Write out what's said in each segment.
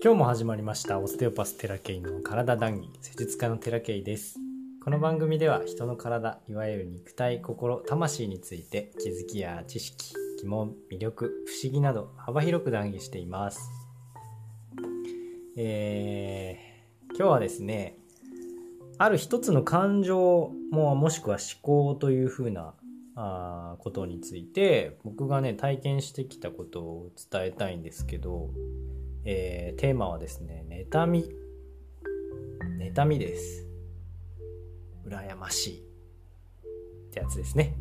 今日も始まりましたオステオパステラケイの体談義施術家のテラケイです。この番組では人の体いわゆる肉体心魂について気づきや知識疑問魅力不思議など幅広く談義しています。えー、今日はですねある一つの感情ももしくは思考というふうなあことについて僕がね体験してきたことを伝えたいんですけどえー、テーマはですね、妬み。妬みです。羨ましい。ってやつですね。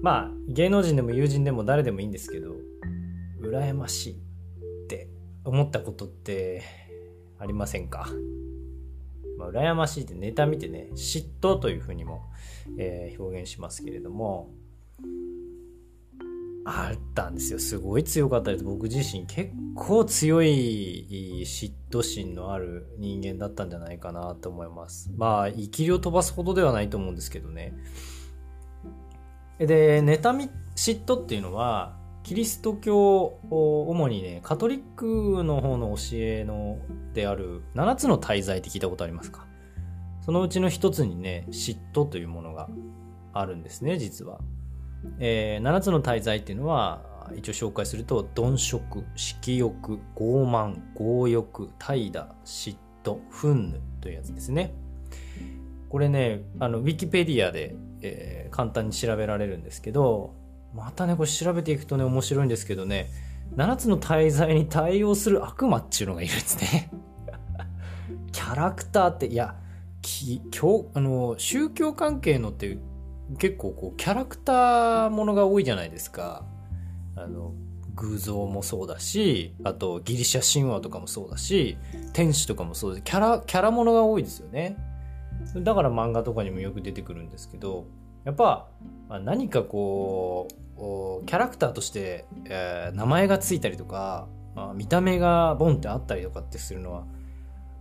まあ、芸能人でも友人でも誰でもいいんですけど、羨ましいって思ったことってありませんか？まあ、羨ましいって妬みってね、嫉妬というふうにも、えー、表現しますけれども、あったんですよ。すごい強かったです。僕自身結構強い嫉妬心のある人間だったんじゃないかなと思います。まあ、生きりを飛ばすほどではないと思うんですけどね。で、妬み、嫉妬っていうのは、キリスト教、主にね、カトリックの方の教えの、である、7つの大罪って聞いたことありますか？そのうちの一つにね、嫉妬というものがあるんですね、実は。えー、7つの大罪っていうのは一応紹介すると鈍色色欲傲慢強欲怠惰嫉妬憤怒というやつですね。これねあのウィキペディアで、えー、簡単に調べられるんですけどまたねこれ調べていくとね面白いんですけどね。7つの大罪に対応する悪魔っていうのがいるんですね。キャラクターっていやき教あの宗教関係のって結構こうキャラクターものが多いじゃないですか。あの偶像もそうだしあとギリシャ神話とかもそうだし天使とかもそうですキャラキャラものが多いですよねだから漫画とかにもよく出てくるんですけどやっぱ、何かこうキャラクターとして、えー、名前がついたりとか、見た目がボンってあったりとかってするのは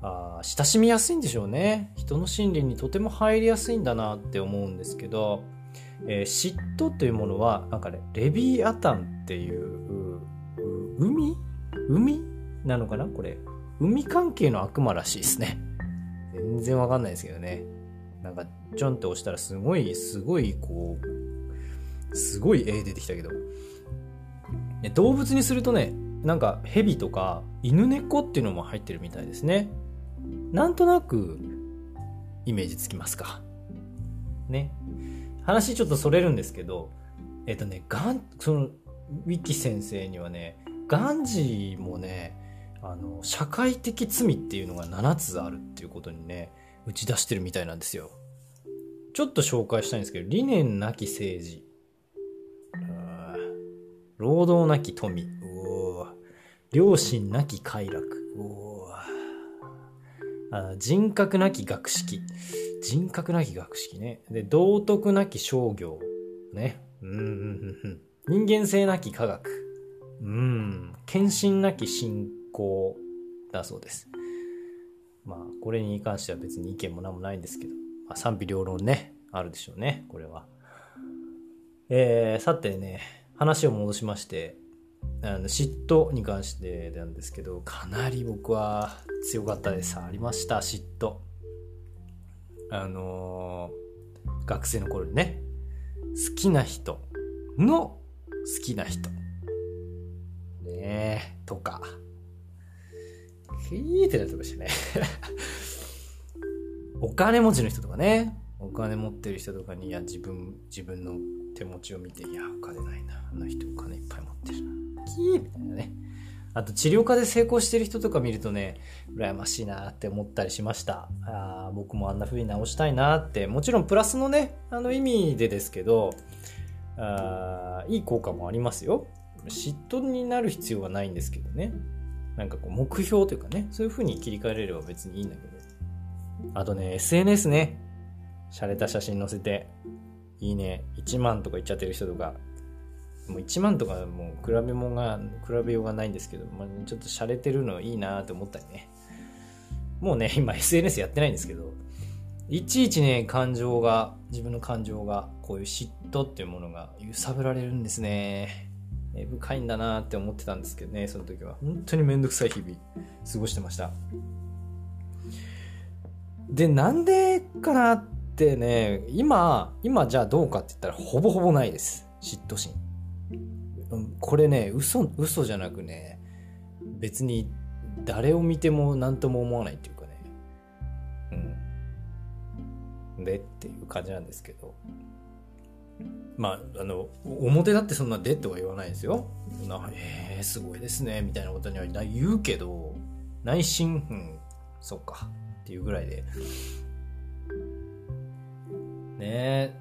あ親しみやすいんでしょうね。人の心理にとても入りやすいんだなって思うんですけど、えー、嫉妬というものはなんかねレビーアタンっていう海？海？なのかな？これ。海関係の悪魔らしいですね。全然わかんないですけどね。なんかちょんって押したらすごいすごいこうすごい絵出てきたけど。動物にするとねなんか蛇とか犬猫っていうのも入ってるみたいですね。なんとなくイメージつきますか？ね。話ちょっとそれるんですけど、えっとね、ガン、その、ウィキ先生にはね、ガンジーもね、あの、社会的罪っていうのが7つあるっていうことにね、打ち出してるみたいなんですよ。ちょっと紹介したいんですけど、理念なき政治。労働なき富。良心なき快楽。あ人格なき学識。人格なき学識ね。で、道徳なき商業。ね。うんうんうん人間性なき科学。うん。献身なき信仰だそうです。まあ、これに関しては別に意見も何もないんですけど、まあ、賛否両論ね、あるでしょうね、これは。えー、さてね、話を戻しまして、あの嫉妬に関してなんですけどかなり僕は強かったです。ありました嫉妬。あのー、学生の頃にね好きな人の好きな人。ねえとか。キーってなってましたね。お金持ちの人とかね。お金持ってる人とかにいや自分自分の手持ちを見ていやお金ないなあの人お金いっぱい持ってるなきみたいなね。あと治療家で成功してる人とか見るとね、羨ましいなって思ったりしました。あ僕もあんな風に直したいなって、もちろんプラスのね、あの意味でですけど、あいい効果もありますよ。嫉妬になる必要はないんですけどね。なんかこう目標というかね、そういう風に切り替えれれば別にいいんだけど。あとね、SNS ね。洒落た写真載せて、いいね、1万とか言っちゃってる人とか、もう1万とかもう比べもが、比べようがないんですけど、まあ、ちょっと洒落てるのいいなって思ったりね。もうね、今 SNS やってないんですけど、いちいちね、感情が、自分の感情が、こういう嫉妬っていうものが揺さぶられるんですね。根深いんだなって思ってたんですけどね、その時は。本当にめんどくさい日々、過ごしてました。で、なんでかなってね、今、今じゃあどうかって言ったらほぼほぼないです。嫉妬心。これね、嘘、嘘じゃなくね、別に誰を見ても何とも思わないっていうかね。うん。でっていう感じなんですけど。まあ、あの、表だってそんなでとは言わないですよ。なえー、すごいですね、みたいなことには言うけど、内心、うん、そっか、っていうぐらいで。ね、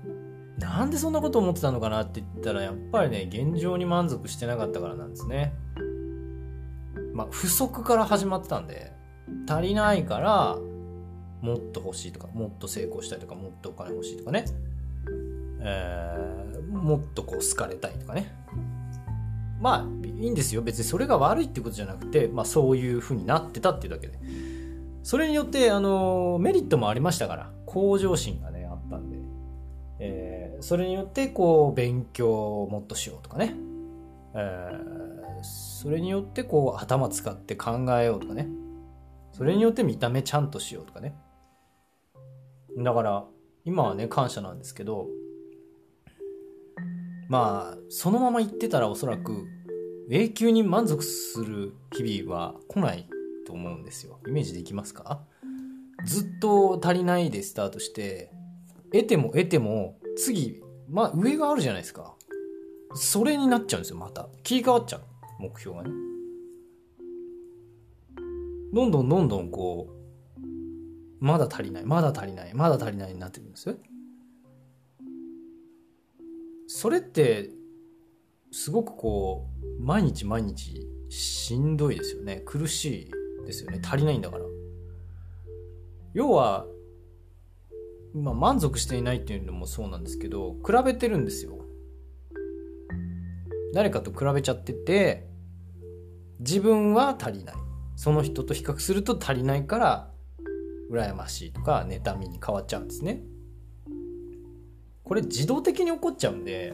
なんでそんなこと思ってたのかなって言ったら、やっぱりね、現状に満足してなかったからなんですね。まあ、不足から始まってたんで、足りないから、もっと欲しいとか、もっと成功したいとか、もっとお金欲しいとかね。えー、もっとこう好かれたいとかね。まあ、いいんですよ。別にそれが悪いってことじゃなくて、まあそういう風になってたっていうだけで。それによって、あの、メリットもありましたから、向上心がね、それによって、こう、勉強をもっとしようとかね。えー、それによって、こう、頭使って考えようとかね。それによって見た目ちゃんとしようとかね。だから、今はね、感謝なんですけど、まあ、そのまま言ってたらおそらく永久に満足する日々は来ないと思うんですよ。イメージできますか？ずっと足りないでスタートして、得ても得ても次、まあ上があるじゃないですか。それになっちゃうんですよ、また。切り替わっちゃう。目標がね。どんどんどんどんこう、まだ足りない、まだ足りない、まだ足りないになってくるんですよ。それってすごくこう毎日毎日しんどいですよね苦しいですよね足りないんだから要はまあ満足していないっていうのもそうなんですけど比べてるんですよ。誰かと比べちゃってて自分は足りない。その人と比較すると足りないから羨ましいとか妬みに変わっちゃうんですね。これ自動的に起こっちゃうんで、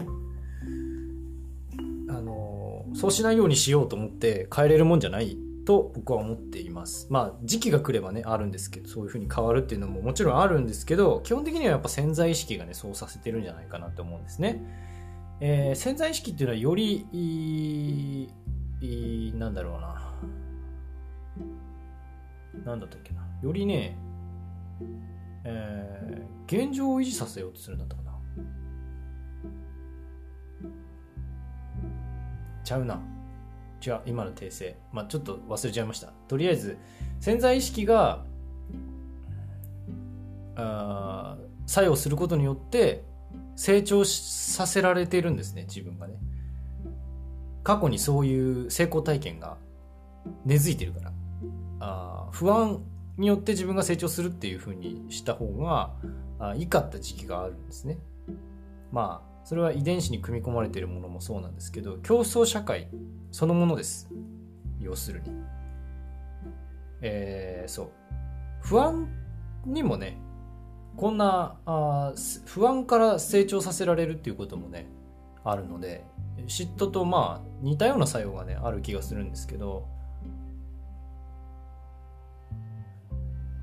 あの、そうしないようにしようと思って変えれるもんじゃない。と僕は思っています。まあ時期が来ればね、あるんですけど、そういう風に変わるっていうのももちろんあるんですけど、基本的にはやっぱ潜在意識がね、そうさせてるんじゃないかなと思うんですね。えー、潜在意識っていうのはより、いいなんだろうな。なんだったっけな。よりね、えー、現状を維持させようとするんだったかな。ちゃうな。違う、今の訂正。まあ、ちょっと忘れちゃいました。とりあえず、潜在意識が、あ作用することによって成長させられているんですね、自分がね。過去にそういう成功体験が根付いてるから。あ不安によって自分が成長するっていうふうにした方があいいかった時期があるんですね。まあそれは遺伝子に組み込まれているものもそうなんですけど競争社会そのものです。要するに。えー、そう。不安にもねこんなあ不安から成長させられるっていうこともねあるので嫉妬とまあ似たような作用がねある気がするんですけど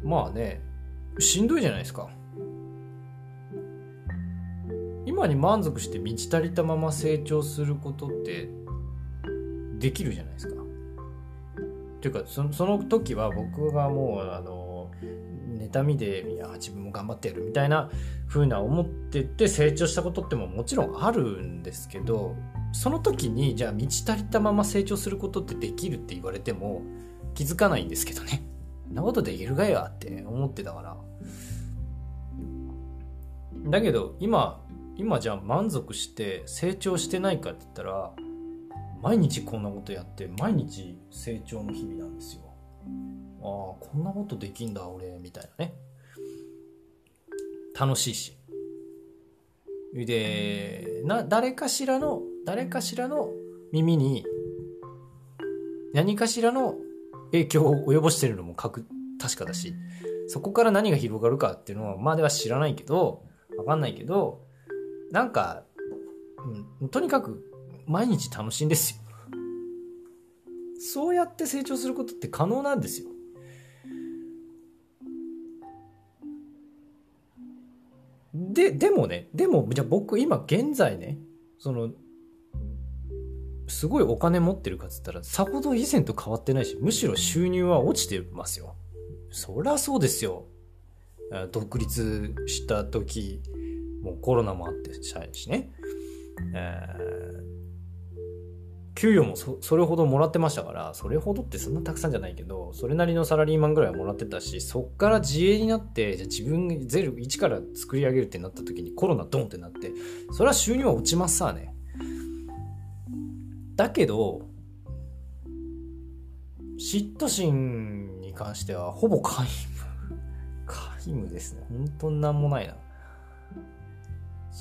まあねしんどいじゃないですか。今に満足して満ち足りたまま成長することってできるじゃないですか。というかそその時は僕がもうあの妬みでいや自分も頑張ってやるみたいな風な思ってて成長したことってももちろんあるんですけどその時にじゃあ満ち足りたまま成長することってできるって言われても気づかないんですけどね。なことできるがやって思ってたから。だけど今今じゃあ満足して成長してないかって言ったら毎日こんなことやって毎日成長の日々なんですよ。ああこんなことできんだ俺みたいなね。楽しいし。でな誰かしらの誰かしらの耳に何かしらの影響を及ぼしてるのも確確かだしそこから何が広がるかっていうのはまあでは知らないけどわかんないけどなんか、うん、とにかく毎日楽しいんですよ。そうやって成長することって可能なんですよ。で、でもね、でも、じゃあ僕今現在ね、その、すごいお金持ってるかっつったら、さほど以前と変わってないし、むしろ収入は落ちてますよ。そりゃそうですよ。独立した時、もうコロナもあってしね。えー給与もそそれほどもらってましたからそれほどってそんなたくさんじゃないけどそれなりのサラリーマンぐらいはもらってたしそっから自営になってじゃ自分ゼロ1から作り上げるってなった時にコロナドンってなってそれは収入は落ちますさね。だけど嫉妬心に関してはほぼ皆無。皆無ですね。本当になんもないな。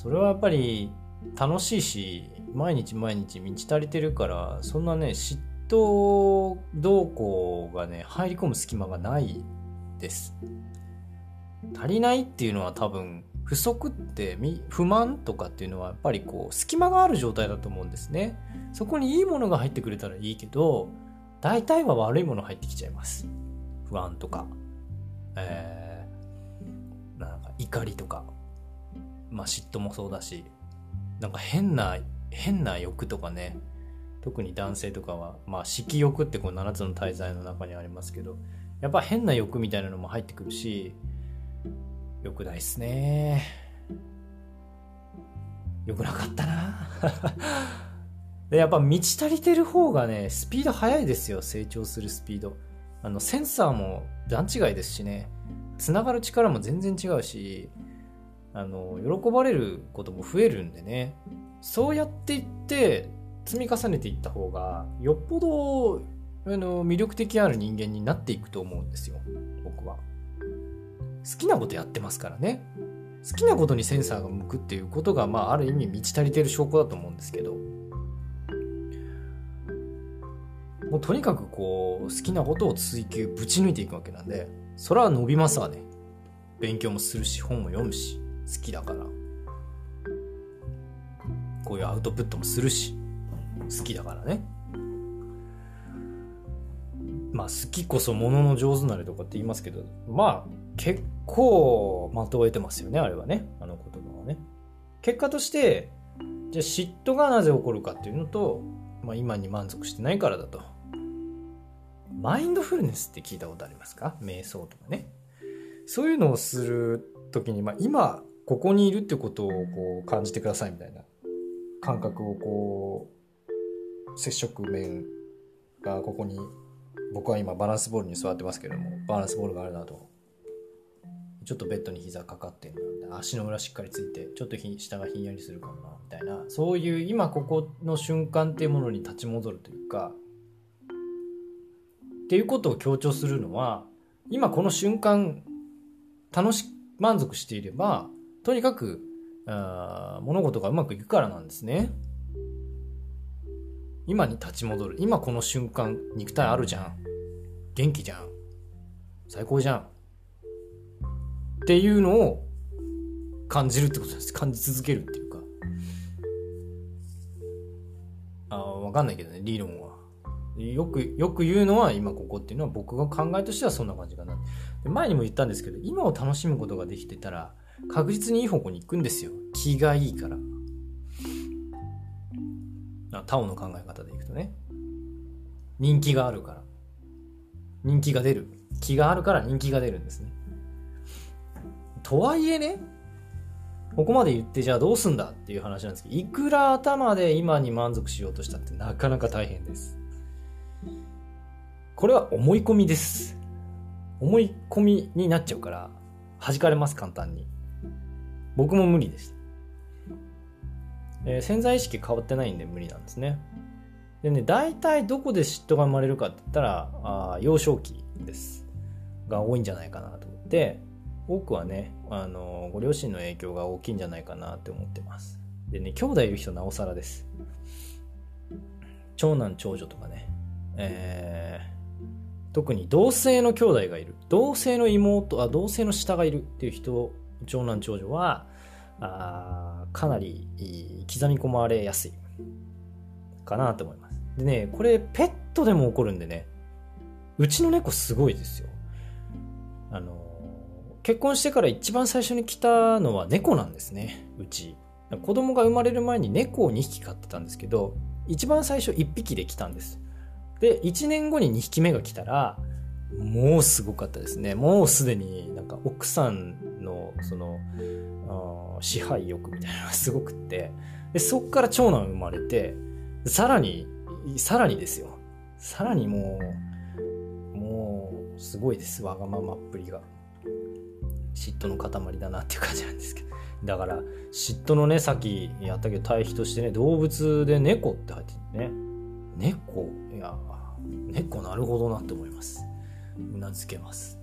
それはやっぱり楽しいし毎日毎日満ち足りてるからそんなね嫉妬動向がね入り込む隙間がないです。足りないっていうのは多分不足って不満とかっていうのはやっぱりこう隙間がある状態だと思うんですね。そこにいいものが入ってくれたらいいけど大体は悪いもの入ってきちゃいます。不安とか。えー、なんか怒りとか。まあ嫉妬もそうだしなんか変な、変な欲とかね、特に男性とかは、まあ、色欲ってこう7つの大罪の中にありますけど、やっぱ変な欲みたいなのも入ってくるし、良くないっすね。良くなかったな で、やっぱ満ち足りてる方がね、スピード速いですよ、成長するスピード。あの、センサーも段違いですしね、繋がる力も全然違うし、あの喜ばれることも増えるんでね。そうやっていって積み重ねていった方がよっぽどあの魅力的ある人間になっていくと思うんですよ。僕は。好きなことやってますからね。好きなことにセンサーが向くっていうことが、まあ、ある意味満ち足りてる証拠だと思うんですけど。もうとにかくこう好きなことを追求ぶち抜いていくわけなんで。それは伸びますわね。勉強もするし本も読むし。好きだから。こういうアウトプットもするし。好きだからね。まあ好きこそものの上手なれとかって言いますけどまあ結構的を得てますよねあれはね。あの言葉はね。結果としてじゃあ嫉妬がなぜ起こるかっていうのと、まあ、今に満足してないからだと。マインドフルネスって聞いたことありますか？瞑想とかね。そういうのをする時に、まあ、今ここにいるってことをこう感じてくださいみたいな。感覚をこう接触面がここに僕は今バランスボールに座ってますけれどもバランスボールがあるなと。ちょっとベッドに膝かかってるな足の裏しっかりついてちょっと下がひんやりするかもなみたいな。そういう今ここの瞬間っていうものに立ち戻るというかっていうことを強調するのは今この瞬間楽し満足していればとにかくあ物事がうまくいくからなんですね。今に立ち戻る。今この瞬間、肉体あるじゃん。元気じゃん。最高じゃん。っていうのを感じるってことです。感じ続けるっていうか。あわかんないけどね、理論は。よく、よく言うのは今ここっていうのは僕が考えとしてはそんな感じかな。前にも言ったんですけど、今を楽しむことができてたら、確実にいい方向に行くんですよ。気がいいから。タオの考え方でいくとね。人気があるから。人気が出る。気があるから人気が出るんですね。とはいえね、ここまで言ってじゃあどうすんだっていう話なんですけど、いくら頭で今に満足しようとしたってなかなか大変です。これは思い込みです。思い込みになっちゃうから、弾かれます、簡単に。僕も無理でした。えー、潜在意識変わってないんで無理なんですね。でね、大体どこで嫉妬が生まれるかって言ったら、あ幼少期です。が多いんじゃないかなと思って、多くはね、あの、ご両親の影響が大きいんじゃないかなって思ってます。でね、兄弟いる人なおさらです。長男長女とかね、えー、特に同性の兄弟がいる。同性の妹、あ、同性の下がいるっていう人、長男長女は、あかなり刻み込まれやすい。かなと思います。でね、これペットでも起こるんでね、うちの猫すごいですよ。あの、結婚してから一番最初に来たのは猫なんですね、うち。子供が生まれる前に猫を2匹飼ってたんですけど、一番最初1匹で来たんです。で、1年後に2匹目が来たら、もうすごかったですね。もうすでになんか奥さんその、支配欲みたいなのがすごくって、で、そっから長男生まれて、さらに、さらにですよ。さらにもう、もう、すごいです。わがままっぷりが。嫉妬の塊だなっていう感じなんですけど。だから、嫉妬のね、さっきやったけど対比としてね、動物で猫って入ってるね。猫いや、猫なるほどなって思います。うなずけます。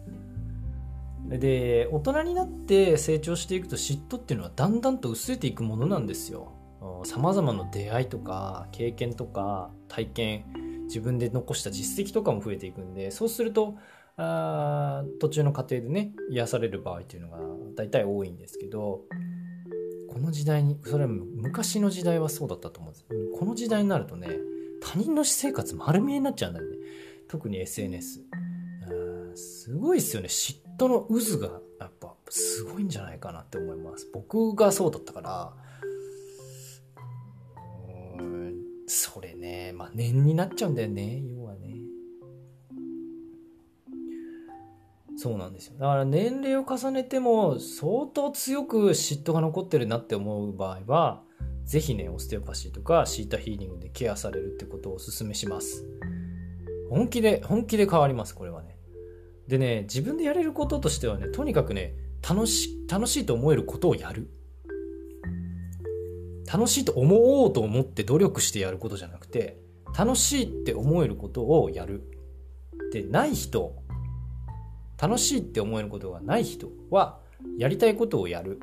で、大人になって成長していくと嫉妬っていうのはだんだんと薄れていくものなんですよ。様々な出会いとか経験とか体験、自分で残した実績とかも増えていくんで、そうすると、あ途中の過程でね、癒される場合っていうのが大体多いんですけど、この時代に、それは昔の時代はそうだったと思うんです。この時代になるとね、他人の私生活丸見えになっちゃうんだよね。特に SNS。すごいっすよね。嫉妬の渦がやっぱすごいんじゃないかなって思います。僕がそうだったから、それね、まあ念になっちゃうんだよね、要はね。そうなんですよ。だから年齢を重ねても相当強く嫉妬が残ってるなって思う場合は、ぜひね、オステオパシーとかシータヒーリングでケアされるってことをお勧めします。本気で、本気で変わります、これはね。でね、自分でやれることとしてはね、とにかくね、楽し、楽しいと思えることをやる。楽しいと思おうと思って努力してやることじゃなくて、楽しいって思えることをやる。で、ない人、楽しいって思えることがない人は、やりたいことをやる。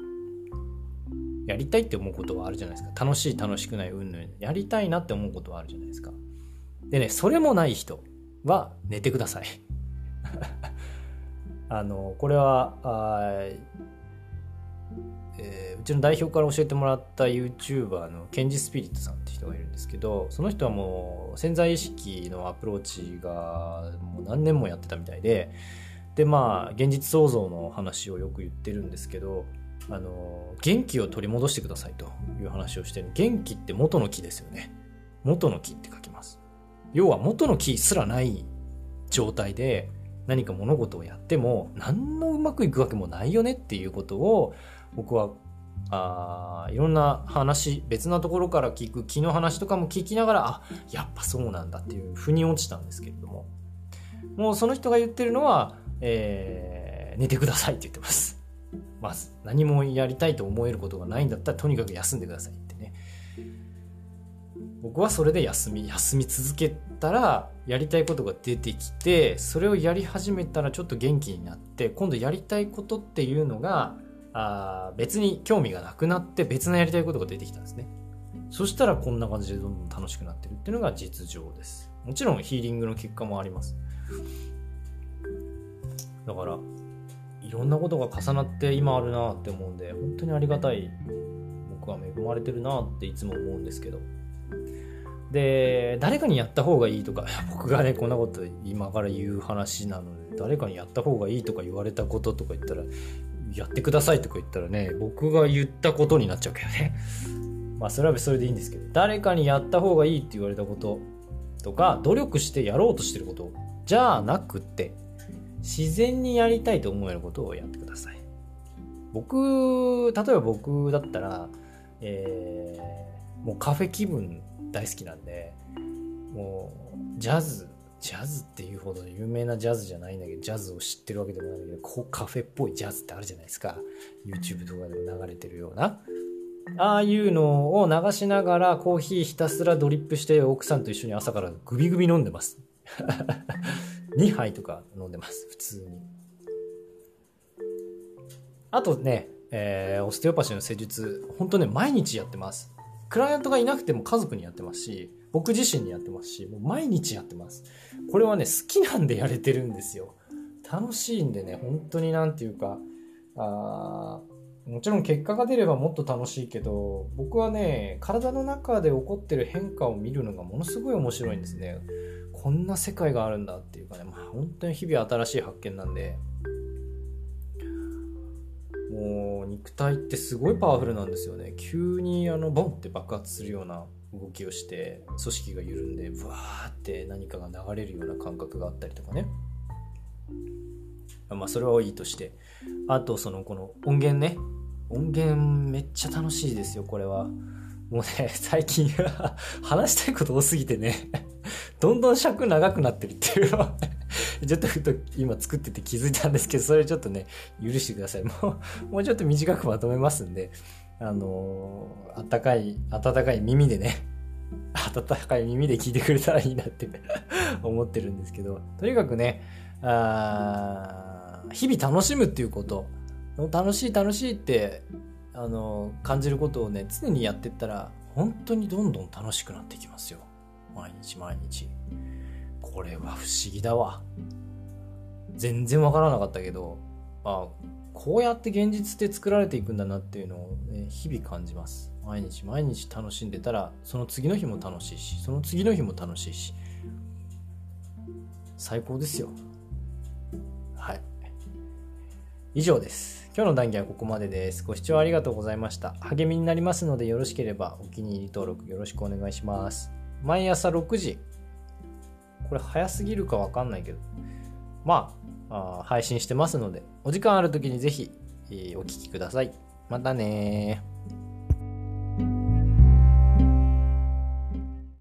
やりたいって思うことはあるじゃないですか。楽しい、楽しくない、うんぬん。やりたいなって思うことはあるじゃないですか。でね、それもない人は寝てください。あの、これは、あえー、うちの代表から教えてもらった YouTuber のケンジスピリットさんって人がいるんですけど、その人はもう潜在意識のアプローチがもう何年もやってたみたいで、で、まあ、現実創造の話をよく言ってるんですけど、あの、元気を取り戻してくださいという話をしてる。元気って元の木ですよね。元の木って書きます。要は元の木すらない状態で何か物事をやっても何のうまくいくわけもないよねっていうことを僕はあいろんな話別なところから聞く気の話とかも聞きながらあやっぱそうなんだっていう腑に落ちたんですけれども。もうその人が言ってるのは、えー、寝てくださいって言ってます。まず何もやりたいと思えることがないんだったらとにかく休んでください。僕はそれで休み休み続けたらやりたいことが出てきてそれをやり始めたらちょっと元気になって今度やりたいことっていうのがあ別に興味がなくなって別のやりたいことが出てきたんですね。そしたらこんな感じでどんどん楽しくなってるっていうのが実情です。もちろんヒーリングの結果もあります。だからいろんなことが重なって今あるなって思うんで本当にありがたい僕は恵まれてるなっていつも思うんですけど。で誰かにやった方がいいとか僕がねこんなこと今から言う話なので誰かにやった方がいいとか言われたこととか言ったらやってくださいとか言ったらね僕が言ったことになっちゃうけどね。まあそれはそれでいいんですけど誰かにやった方がいいって言われたこととか努力してやろうとしてることじゃなくて自然にやりたいと思えることをやってください。僕例えば僕だったらえー、もうカフェ気分大好きなんでもうジャズジャズっていうほど有名なジャズじゃないんだけどジャズを知ってるわけでもないんだけどこうカフェっぽいジャズってあるじゃないですか。YouTube とかでも流れてるような。ああいうのを流しながらコーヒーひたすらドリップして奥さんと一緒に朝からグビグビ飲んでます。2杯とか飲んでます。普通に。あとね、えー、オステオパシーの施術本当ね毎日やってます。クライアントがいなくても家族にやってますし、僕自身にやってますし、もう毎日やってます。これはね、好きなんでやれてるんですよ。楽しいんでね、本当になんていうか、あもちろん結果が出ればもっと楽しいけど、僕はね、体の中で起こってる変化を見るのがものすごい面白いんですね。こんな世界があるんだっていうかね、まあ、本当に日々新しい発見なんで、もう肉体ってすごいパワフルなんですよね。急にあのボンって爆発するような動きをして組織が緩んでブワーって何かが流れるような感覚があったりとかね。まあそれはいいとして。あとそのこの音源ね。音源めっちゃ楽しいですよ、これは。もうね、最近 話したいこと多すぎてね どんどん尺長くなってるっていうのはちょっとふと今作ってて気づいたんですけど、それちょっとね、許してください。もう、もうちょっと短くまとめますんで、あのー、あったかい、温かい耳でね、温かい耳で聞いてくれたらいいなって思ってるんですけど、とにかくね、あ日々楽しむっていうこと、楽しい楽しいって、あの、感じることをね、常にやってったら、本当にどんどん楽しくなってきますよ。毎日毎日。これは不思議だわ。全然わからなかったけど、あこうやって現実って作られていくんだなっていうのを、ね、日々感じます。毎日毎日楽しんでたら、その次の日も楽しいし、その次の日も楽しいし、最高ですよ。はい。以上です。今日の談義はここまでです。ご視聴ありがとうございました。励みになりますのでよろしければお気に入り登録よろしくお願いします。毎朝6時これ早すぎるかわかんないけど、まあ、あ配信してますので、お時間ある時にぜひ、えー、お聴きください。またね